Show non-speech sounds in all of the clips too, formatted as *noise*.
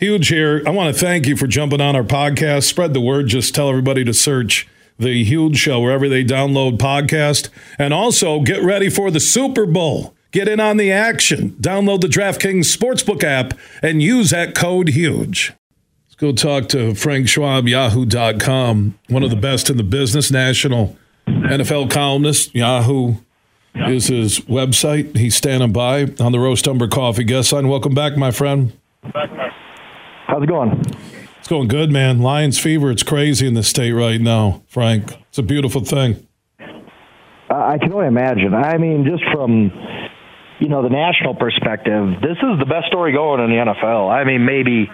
Huge here. I want to thank you for jumping on our podcast. Spread the word. Just tell everybody to search the Huge Show wherever they download podcast. And also get ready for the Super Bowl. Get in on the action. Download the DraftKings Sportsbook app and use that code HUGE. Let's go talk to Frank Schwab, Yahoo.com, one of the best in the business, national NFL columnist. Yahoo is his website. He's standing by on the Roast Umber Coffee guest line. Welcome back, my friend. How's it going? It's going good, man. Lions fever. It's crazy in the state right now, Frank. It's a beautiful thing. I can only imagine. I mean, just from you know the national perspective, this is the best story going in the NFL. I mean, maybe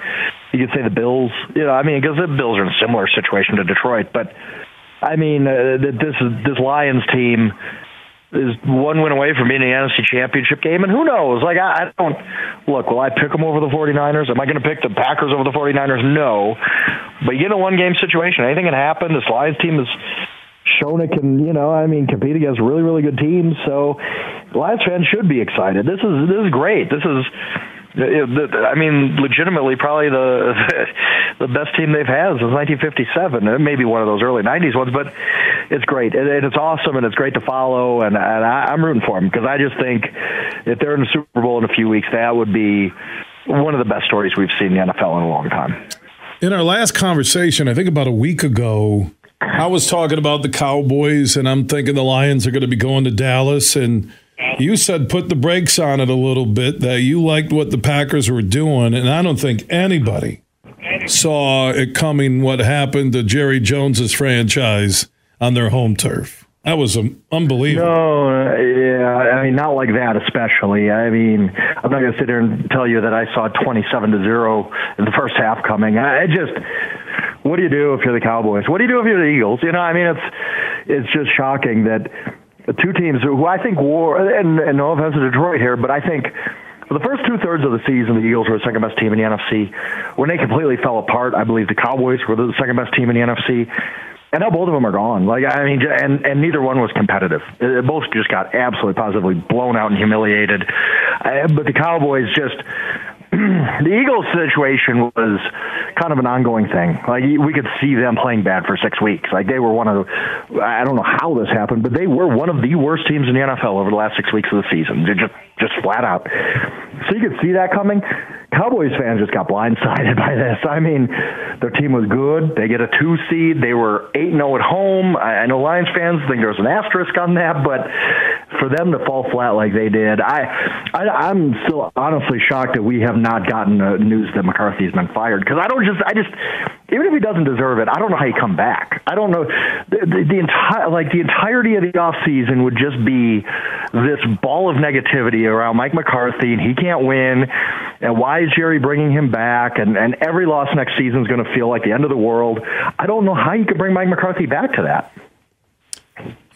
you could say the Bills. You know, I mean, because the Bills are in a similar situation to Detroit, but I mean, uh, this this Lions team is one win away from being in the NFC Championship game, and who knows? Like, I, I don't look. Will I pick them over the 49ers? Am I going to pick the Packers over the 49ers? No, but you get a one game situation. Anything can happen. This Lions team is shown it can, you know, I mean, compete against really, really good teams. So, Lions fans should be excited. This is this is great. This is I mean, legitimately, probably the *laughs* the best team they've had since 1957. It may be one of those early 90s ones, but it's great and it's awesome and it's great to follow. And, and I, I'm rooting for them because I just think if they're in the Super Bowl in a few weeks, that would be one of the best stories we've seen in the NFL in a long time. In our last conversation, I think about a week ago, I was talking about the Cowboys, and I'm thinking the Lions are going to be going to Dallas and you said put the brakes on it a little bit, that you liked what the Packers were doing, and I don't think anybody saw it coming what happened to Jerry Jones's franchise on their home turf. That was unbelievable. No, yeah, I mean not like that, especially. I mean, I'm not going to sit here and tell you that I saw 27 to zero in the first half coming. I just, what do you do if you're the Cowboys? What do you do if you're the Eagles? You know, I mean, it's it's just shocking that two teams who I think wore, and, and no offense to Detroit here, but I think for the first two thirds of the season, the Eagles were the second best team in the NFC. When they completely fell apart, I believe the Cowboys were the second best team in the NFC. And now both of them are gone. Like I mean, and and neither one was competitive. It, both just got absolutely positively blown out and humiliated. Uh, but the Cowboys just *clears throat* the Eagles situation was kind of an ongoing thing. Like we could see them playing bad for six weeks. Like they were one of the, I don't know how this happened, but they were one of the worst teams in the NFL over the last six weeks of the season. They're just just flat out. So you could see that coming. Cowboys fans just got blindsided *laughs* by this. I mean, their team was good. They get a two seed. They were eight zero oh at home. I know Lions fans think there's an asterisk on that, but for them to fall flat like they did, I, I I'm still honestly shocked that we have not gotten the news that McCarthy's been fired because I don't just I just even if he doesn't deserve it, I don't know how he come back. I don't know the, the, the entire like the entirety of the off season would just be this ball of negativity around Mike McCarthy and he can't win and why is Jerry bringing him back and and every loss next season is going to feel like the end of the world. I don't know how you could bring Mike McCarthy back to that.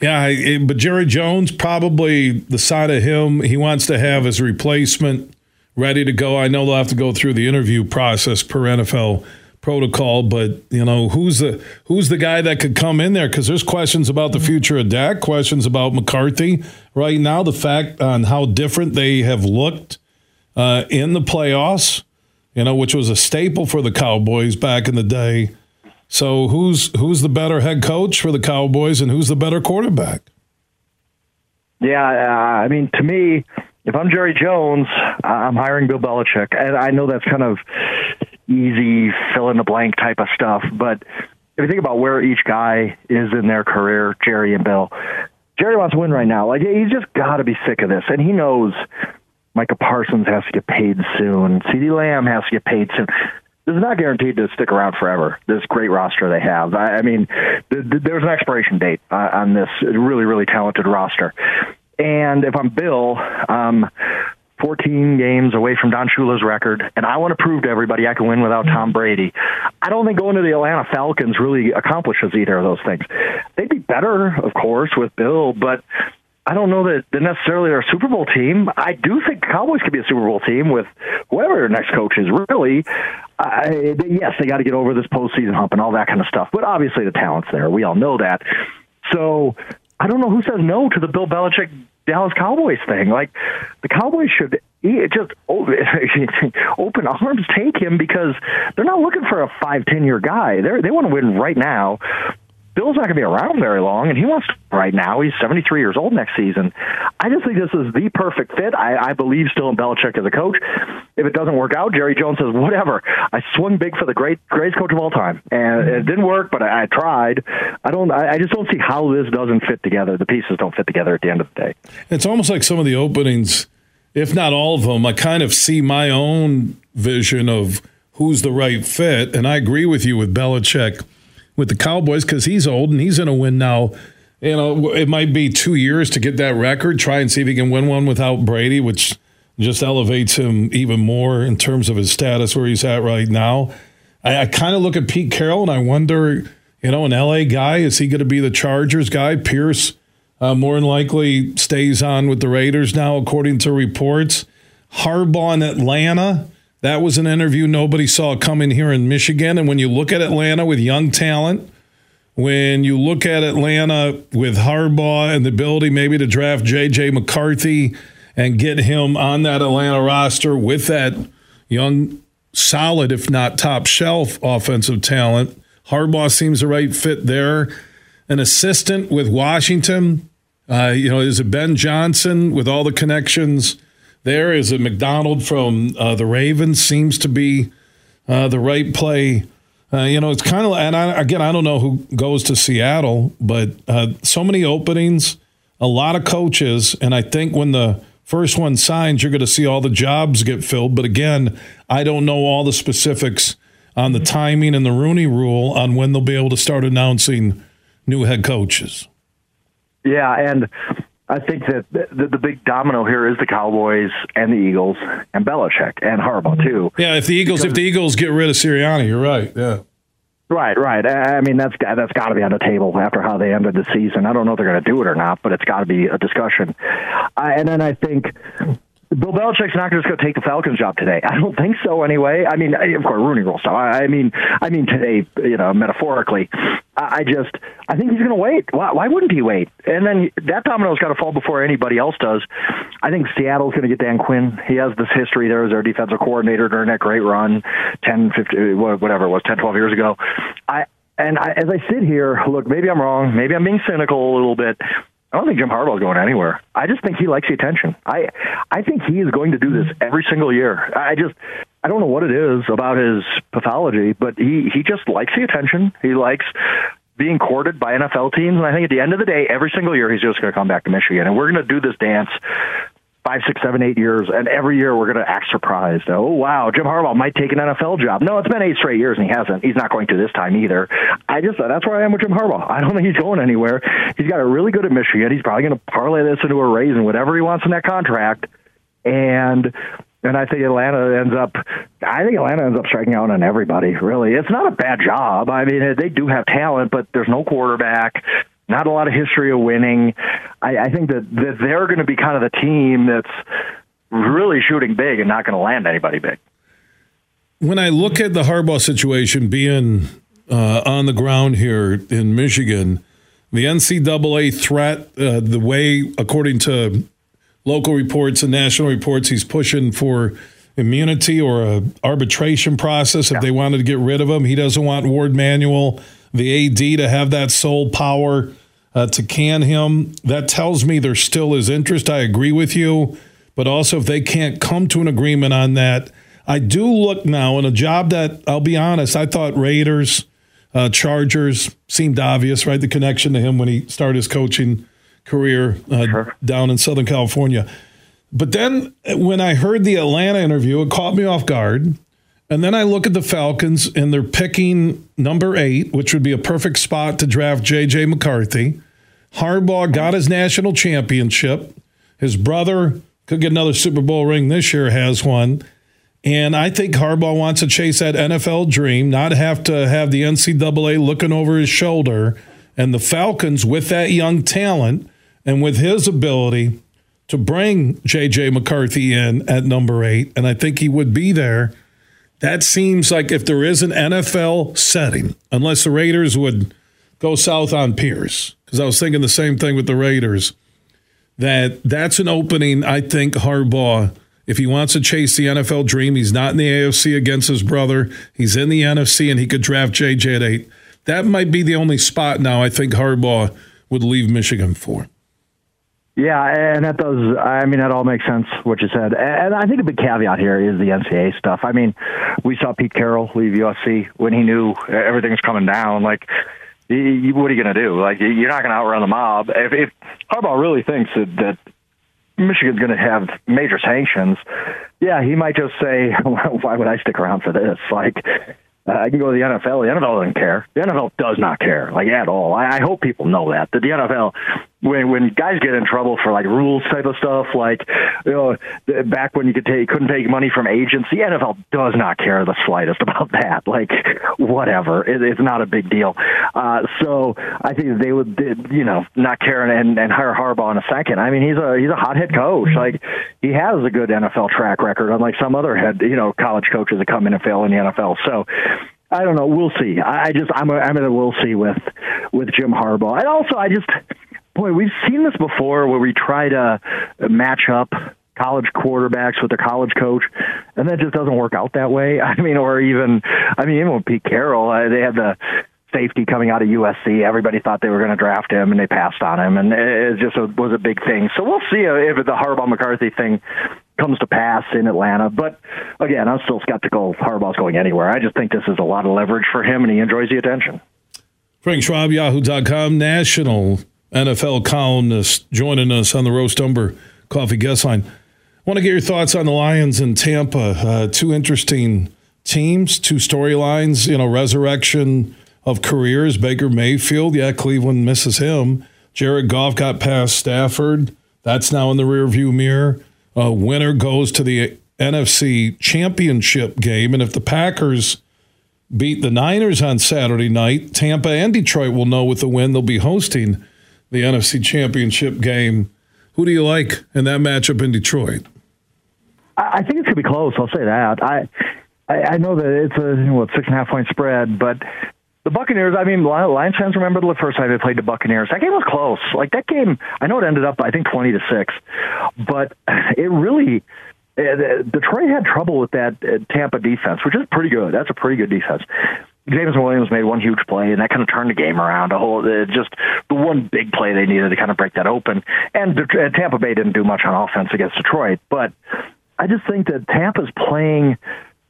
Yeah, but Jerry Jones probably the side of him he wants to have his replacement ready to go. I know they'll have to go through the interview process per NFL protocol, but you know who's the who's the guy that could come in there? Because there's questions about the future of Dak, questions about McCarthy right now. The fact on how different they have looked uh, in the playoffs, you know, which was a staple for the Cowboys back in the day. So who's who's the better head coach for the Cowboys, and who's the better quarterback? Yeah, uh, I mean, to me, if I'm Jerry Jones, I'm hiring Bill Belichick, and I know that's kind of easy fill in the blank type of stuff, but if you think about where each guy is in their career, Jerry and Bill, Jerry wants to win right now. Like he's just got to be sick of this, and he knows Micah Parsons has to get paid soon. CeeDee Lamb has to get paid soon this is not guaranteed to stick around forever. This great roster they have. I, I mean, th- th- there's an expiration date uh, on this really, really talented roster. And if I'm Bill, um, 14 games away from Don Shula's record, and I want to prove to everybody I can win without Tom Brady. I don't think going to the Atlanta Falcons really accomplishes either of those things. They'd be better, of course, with Bill, but I don't know that they're necessarily a Super Bowl team. I do think Cowboys could be a Super Bowl team with whoever their next coach is. Really, I, yes, they got to get over this postseason hump and all that kind of stuff. But obviously, the talent's there. We all know that. So I don't know who says no to the Bill Belichick Dallas Cowboys thing. Like the Cowboys should just *laughs* open arms take him because they're not looking for a five ten year guy. They they want to win right now. Bill's not going to be around very long, and he wants to right now. He's 73 years old next season. I just think this is the perfect fit. I, I believe still in Belichick as a coach. If it doesn't work out, Jerry Jones says, whatever. I swung big for the great greatest coach of all time, and mm-hmm. it didn't work, but I, I tried. I don't. I, I just don't see how this doesn't fit together. The pieces don't fit together at the end of the day. It's almost like some of the openings, if not all of them, I kind of see my own vision of who's the right fit, and I agree with you with Belichick with the Cowboys because he's old and he's going to win now. You know, it might be two years to get that record. Try and see if he can win one without Brady, which just elevates him even more in terms of his status where he's at right now. I, I kind of look at Pete Carroll and I wonder, you know, an LA guy, is he going to be the Chargers guy? Pierce uh, more than likely stays on with the Raiders now, according to reports. Harbaugh in Atlanta. That was an interview nobody saw coming here in Michigan. And when you look at Atlanta with young talent, when you look at Atlanta with Harbaugh and the ability maybe to draft J.J. McCarthy and get him on that Atlanta roster with that young, solid, if not top shelf offensive talent, Harbaugh seems the right fit there. An assistant with Washington, uh, you know, is it Ben Johnson with all the connections? There. Is a Macdonald from uh, the Ravens? Seems to be uh, the right play. Uh, you know, it's kind of, and I, again, I don't know who goes to Seattle, but uh, so many openings, a lot of coaches, and I think when the first one signs, you're going to see all the jobs get filled. But again, I don't know all the specifics on the timing and the Rooney Rule on when they'll be able to start announcing new head coaches. Yeah, and I think that the, the, big domino here is the Cowboys and the Eagles and Belichick and Harbaugh mm-hmm. too. Yeah, if the Eagles because, if the Eagles get rid of Sirianni, you're right. Yeah. Right, right. I mean, that's that's got to be on the table after how they ended the season. I don't know if they're going to do it or not, but it's got to be a discussion. I, and then I think Bill Belichick's not just going to take the Falcons job today. I don't think so. Anyway, I mean, of course, Rooney Rule stuff. I, mean, I mean today, you know, metaphorically. I, I just, I think he's going to wait. Why, why wouldn't he wait? And then that domino's got to fall before anybody else does. I think Seattle's going to get Dan Quinn. He has this history there as their defensive coordinator during that great run, 10, 15, whatever it was, 10, 12 years ago. I, and I, as I sit here, look, maybe I'm wrong. Maybe I'm being cynical a little bit. I don't think Jim Harbaugh's going anywhere. I just think he likes the attention. I I think he is going to do this every single year. I just I don't know what it is about his pathology, but he he just likes the attention. He likes being courted by NFL teams, and I think at the end of the day, every single year he's just going to come back to Michigan, and we're going to do this dance five, six, seven, eight years, and every year we're going to act surprised. Oh wow, Jim Harbaugh might take an NFL job. No, it's been eight straight years, and he hasn't. He's not going to this time either. I just that's where I am with Jim Harbaugh. I don't think he's going anywhere. He's got it really good at Michigan. He's probably going to parlay this into a raise and whatever he wants in that contract, and. And I think Atlanta ends up. I think Atlanta ends up striking out on everybody. Really, it's not a bad job. I mean, they do have talent, but there's no quarterback not a lot of history of winning. I, I think that, that they're going to be kind of the team that's really shooting big and not going to land anybody big. When I look at the Harbaugh situation being uh, on the ground here in Michigan, the NCAA threat, uh, the way, according to local reports and national reports, he's pushing for immunity or a arbitration process if yeah. they wanted to get rid of him. He doesn't want Warde Manuel, the AD, to have that sole power uh, to can him. That tells me there still is interest. I agree with you. But also, if they can't come to an agreement on that, I do look now in a job that I'll be honest, I thought Raiders, uh, Chargers seemed obvious, right? The connection to him when he started his coaching career uh, sure. down in Southern California. But then when I heard the Atlanta interview, it caught me off guard. And then I look at the Falcons and they're picking number eight, which would be a perfect spot to draft J.J. McCarthy. Harbaugh got his national championship. His brother could get another Super Bowl ring this year, has one. And I think Harbaugh wants to chase that NFL dream, not have to have the NCAA looking over his shoulder. And the Falcons, with that young talent and with his ability to bring J.J. McCarthy in at number eight, and I think he would be there that seems like if there is an NFL setting, unless the Raiders would go south on Pierce, because I was thinking the same thing with the Raiders, that that's an opening I think Harbaugh If he wants to chase the NFL dream, he's not in the AFC against his brother. He's in the NFC, and he could draft JJ at eight. That might be the only spot now I think Harbaugh would leave Michigan for. Yeah, and that does. I mean, that all makes sense what you said. And I think the big caveat here is the NCAA stuff. I mean, we saw Pete Carroll leave USC when he knew everything was coming down. Like, what are you going to do? Like, you're not going to outrun the mob. If, if Harbaugh really thinks that, that Michigan's going to have major sanctions, yeah, he might just say, *laughs* "Why would I stick around for this?" Like, uh, I can go to the NFL. The NFL doesn't care. The NFL does not care, like at all. I, I hope people know that. That the NFL, when when guys get in trouble for like rules type of stuff, like you know, back when you could take couldn't take money from agents, the NFL does not care the slightest *laughs* about that. Like whatever, it, it's not a big deal. Uh, so I think they would, you know, not care and, and hire Harbaugh in a second. I mean, he's a he's a hot head coach. Like he has a good NFL track record, unlike some other head, you know, college coaches that come in and fail in the NFL. So I don't know. We'll see. I just I'm a, I'm in a we'll see with with Jim Harbaugh. And also, I just boy, we've seen this before where we try to match up college quarterbacks with a college coach, and that just doesn't work out that way. *laughs* I mean, or even I mean, even with Pete Carroll, uh, they had the safety coming out of USC. Everybody thought they were going to draft him, and they passed on him, and it just was a big thing. So we'll see if the Harbaugh McCarthy thing comes to pass in Atlanta. But again, I'm still skeptical Harbaugh's going anywhere. I just think this is a lot of leverage for him, and he enjoys the attention. Frank Schwab, Yahoo.com, national NFL columnist, joining us on the Roast Umber Coffee Guest Line. I want to get your thoughts on the Lions in Tampa. Uh, two interesting teams, two storylines, you know, resurrection of careers. Baker Mayfield, yeah, Cleveland misses him. Jared Goff got past Stafford. That's now in the rearview mirror. Uh, winner goes to the NFC Championship game. And if the Packers beat the Niners on Saturday night, Tampa and Detroit will know with the win they'll be hosting the NFC Championship game. Who do you like in that matchup in Detroit? I think it's going to be close. I'll say that. I I, know that it's a what six and a half point spread, but the Buccaneers, I mean, Lions fans remember the first time they played the Buccaneers. That game was close. Like that game, I know it ended up, I think, twenty to six, but it really. Uh, Detroit had trouble with that uh, Tampa defense, which is pretty good. That's a pretty good defense. Jameson Williams made one huge play, and that kind of turned the game around. A whole, uh, just the one big play they needed to kind of break that open. And Tampa Bay didn't do much on offense against Detroit, but I just think that Tampa's playing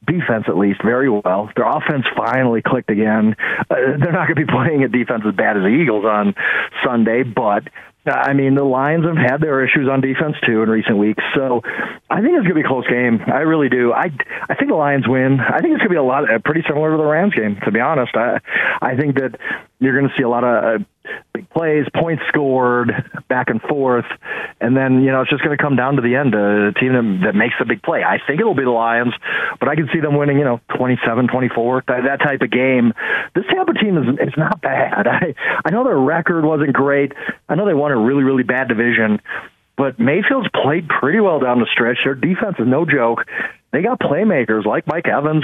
defense at least very well. Their offense finally clicked again. Uh, they're not going to be *laughs* playing a defense as bad as the Eagles on Sunday, but I mean, the Lions have had their issues on defense too in recent weeks, so I think it's going to be a close game. I really do. I I think the Lions win. I think it's going to be a lot, pretty similar to the Rams game. To be honest, I I think that you're going to see a lot of uh, big plays, points scored, back and forth, and then you know it's just going to come down to the end, a team that, makes a big play. I think it'll be the Lions, but I can see them winning, you know, 27-24, that, that type of game. This Tampa team is is not bad. *laughs* I I know their record wasn't great. I know they won a really really bad division, but Mayfield's played pretty well down the stretch. Their defense is no joke. They got playmakers like Mike Evans,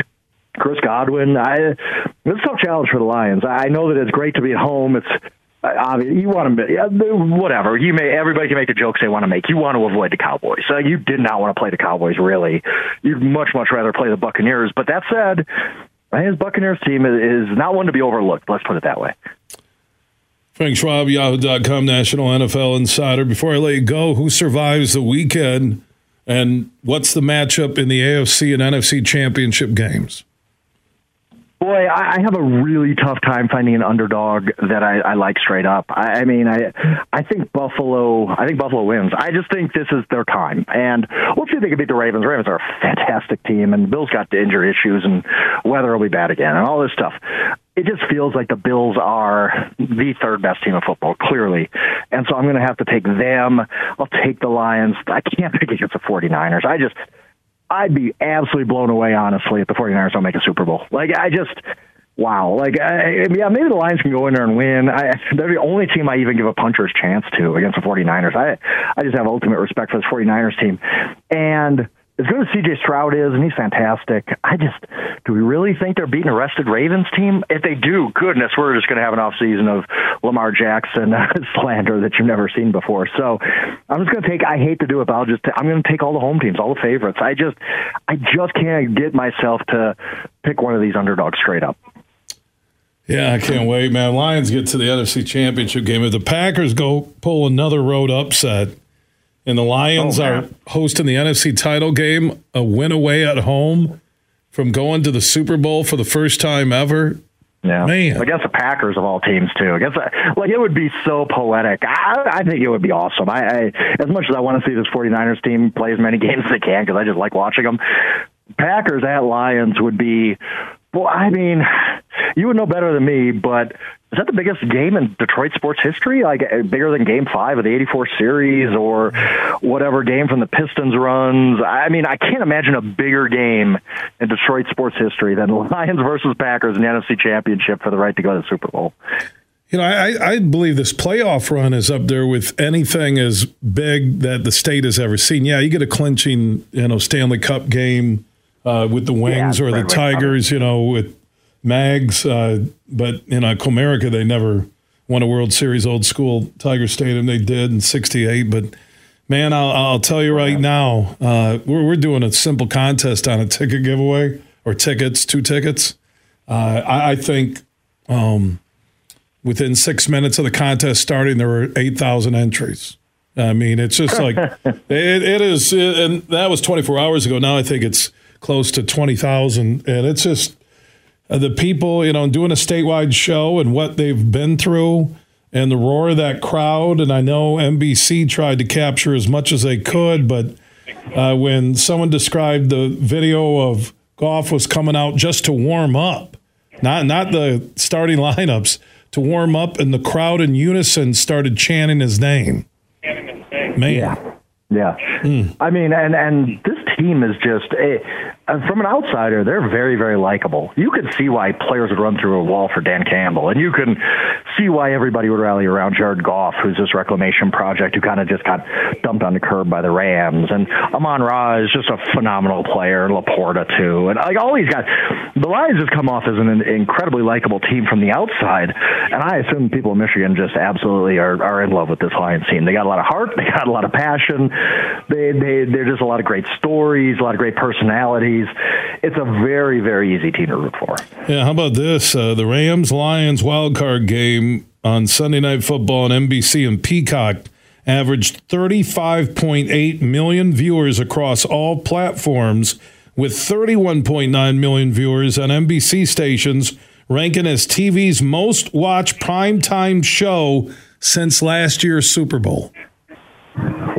Chris Godwin. I, it's a tough challenge for the Lions. I know that it's great to be at home. It's obviously you want to whatever. You may everybody can make the jokes they want to make. You want to avoid the cowboys. So you did not want to play the cowboys really. You'd much much rather play the buccaneers. But that said I think his buccaneers team is not one to be overlooked. Let's put it that way. Frank schwab yahoo.com national nfl insider. Before i let you go who survives the weekend and what's the matchup in the afc and nfc championship games Boy, I have a really tough time finding an underdog that I, I like straight up. I, I mean, I I think Buffalo. I think Buffalo wins. I just think this is their time, and we'll see if they can beat the Ravens. The Ravens are a fantastic team, and Bills got the injury issues, and weather will be bad again, and all this stuff. It just feels like the Bills are the third best team of football, clearly. And so I'm going to have to take them. I'll take the Lions. I can't *laughs* pick against the 49ers. I just I'd be absolutely blown away, honestly, if the 49ers don't make a Super Bowl. Like, I just, wow. Like, I, yeah, maybe the Lions can go in there and win. I, they're the only team I even give a puncher's chance to against the 49ers. I, I just have ultimate respect for this 49ers team. And as good as CJ Stroud is, and he's fantastic, I just do we really think they're beating a rested Ravens team? If they do, goodness, we're just going to have an off season of Lamar Jackson *laughs* slander that you've never seen before. So I'm just going to take. I hate to do it, but I'll just I'm going to take all the home teams, all the favorites. I just I just can't get myself to pick one of these underdogs straight up. Yeah, I can't wait, man. Lions get to the NFC Championship game. If the Packers go pull another road upset, and the Lions oh, are hosting the NFC title game, a win away at home from going to the Super Bowl for the first time ever. Yeah, man. Against the Packers of all teams too. Against the, like it would be so poetic. I, I think it would be awesome. I, I as much as I want to see this 49ers team play as many *laughs* games as they can because I just like watching them. Packers at Lions would be well, I mean, you would know better than me, but is that the biggest game in Detroit sports history? Like uh, bigger than Game Five of the '84 series, or whatever game from the Pistons runs? I mean, I can't imagine a bigger game in Detroit sports history than *laughs* Lions versus Packers in the NFC Championship for the right to go to the Super Bowl. You know, I, I believe this playoff run is up there with anything as big that the state has ever seen. Yeah, you get a clinching, you know, Stanley Cup game uh, with the Wings yeah, or the Tigers, you know, with Mags. Uh, but in uh, Comerica, they never won a World Series old school Tiger Stadium. They did in 68. But man, I'll, I'll tell you right now, uh, we're, we're doing a simple contest on a ticket giveaway or tickets, two tickets. Uh, I, I, think um, within six minutes of the contest starting, there were 8,000 entries. I mean, it's just like *laughs* it, it is, it, and that was 24 hours ago. Now I think it's close to 20,000. And it's just the people, you know, doing a statewide show and what they've been through and the roar of that crowd. And I know NBC tried to capture as much as they could, but uh, when someone described the video of Goff was coming out just to warm up, not not the starting *laughs* lineups, to warm up, and the crowd in unison started chanting his name. Man. Yeah. Yeah, mm. I mean, and and this team is just a, from an outsider, they're very very likable. You can see why players would run through a wall for Dan Campbell, and you can see why everybody would rally around Jared Goff, who's this reclamation project who kind of just got dumped on the curb by the Rams, and Amon Ra is just a phenomenal player, LaPorta too, and like all these guys. The Lions just come off as an incredibly likable team from the outside, and I assume people in Michigan just absolutely are, are in love with this Lions team. They got a lot of heart, *laughs* they got a lot of passion they, they, they're just a lot of great stories, a lot of great It's a very, very easy team to root for. Yeah, how about this? Uh, the Rams Lions wild card game on Sunday Night Football on NBC and Peacock averaged 35.8 million viewers across all platforms, with 31.9 million viewers on NBC stations, ranking as TV's most watched primetime show since last year's Super Bowl.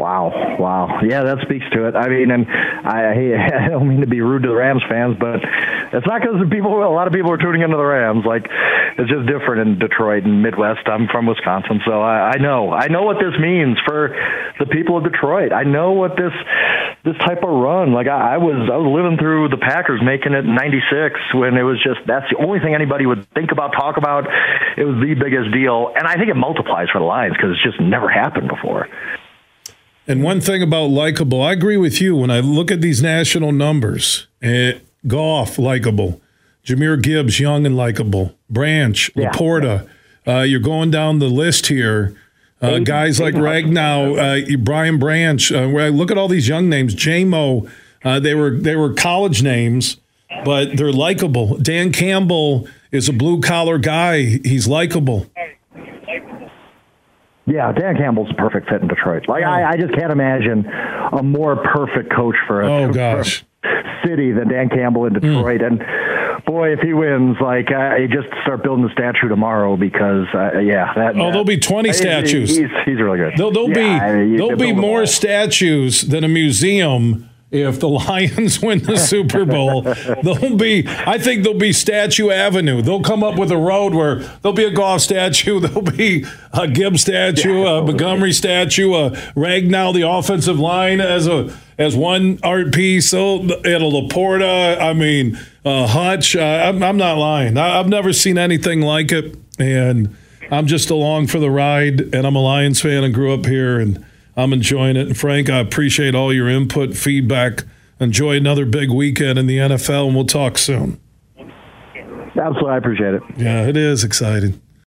Wow, wow, yeah, that speaks to it. I mean, and I, *laughs* I don't mean to be rude to the Rams fans, but it's not because people, a lot of people are tuning into the Rams. Like, it's just different in Detroit and Midwest. I'm from Wisconsin, so I, I know, I know what this means for the people of Detroit. I know what this this type of run. Like, I, I was, I was living through the Packers making it '96 when it was just that's the only thing anybody would think about, talk about. It was the biggest deal, and I think it multiplies for the Lions because it's just never happened before. And one thing about likable, I agree with you. When I look at these national numbers, eh, Goff likable, Jahmyr Gibbs young and likable, Branch, yeah. LaPorta. Uh, you're going down the list here. Uh, guys like Ragnow, uh, Brian Branch. Uh, where I look at all these young names, Jamo. Uh, they were they were college names, but they're likable. Dan Campbell is a blue collar guy. He's likable. Yeah, Dan Campbell's a perfect fit in Detroit. Like oh. I, I just can't imagine a more perfect coach for a, oh gosh. city than Dan Campbell in Detroit. Mm. And boy, if he wins, like I just start building the statue tomorrow because uh, yeah, that. Oh, there'll be twenty statues. He's, he's really good. There'll, there'll yeah, be there'll be more statues than a museum if the Lions *laughs* win the Super Bowl, there'll be, I think there'll be Statue Avenue. They'll come up with a road where there'll be a Goff statue, *laughs* there'll be a Gibbs statue, a Montgomery statue, a Ragnow, the offensive line as a as one art piece. So at a LaPorta, I mean, uh, Hutch. Uh, I'm, I'm, not lying. I, have never seen anything like it, and I'm just along for the ride. And I'm a Lions fan and grew up here and I'm enjoying it. And Frank, I appreciate all your input, feedback Enjoy another big weekend in the NFL, and we'll talk soon. Absolutely, I appreciate it. Yeah, it is exciting.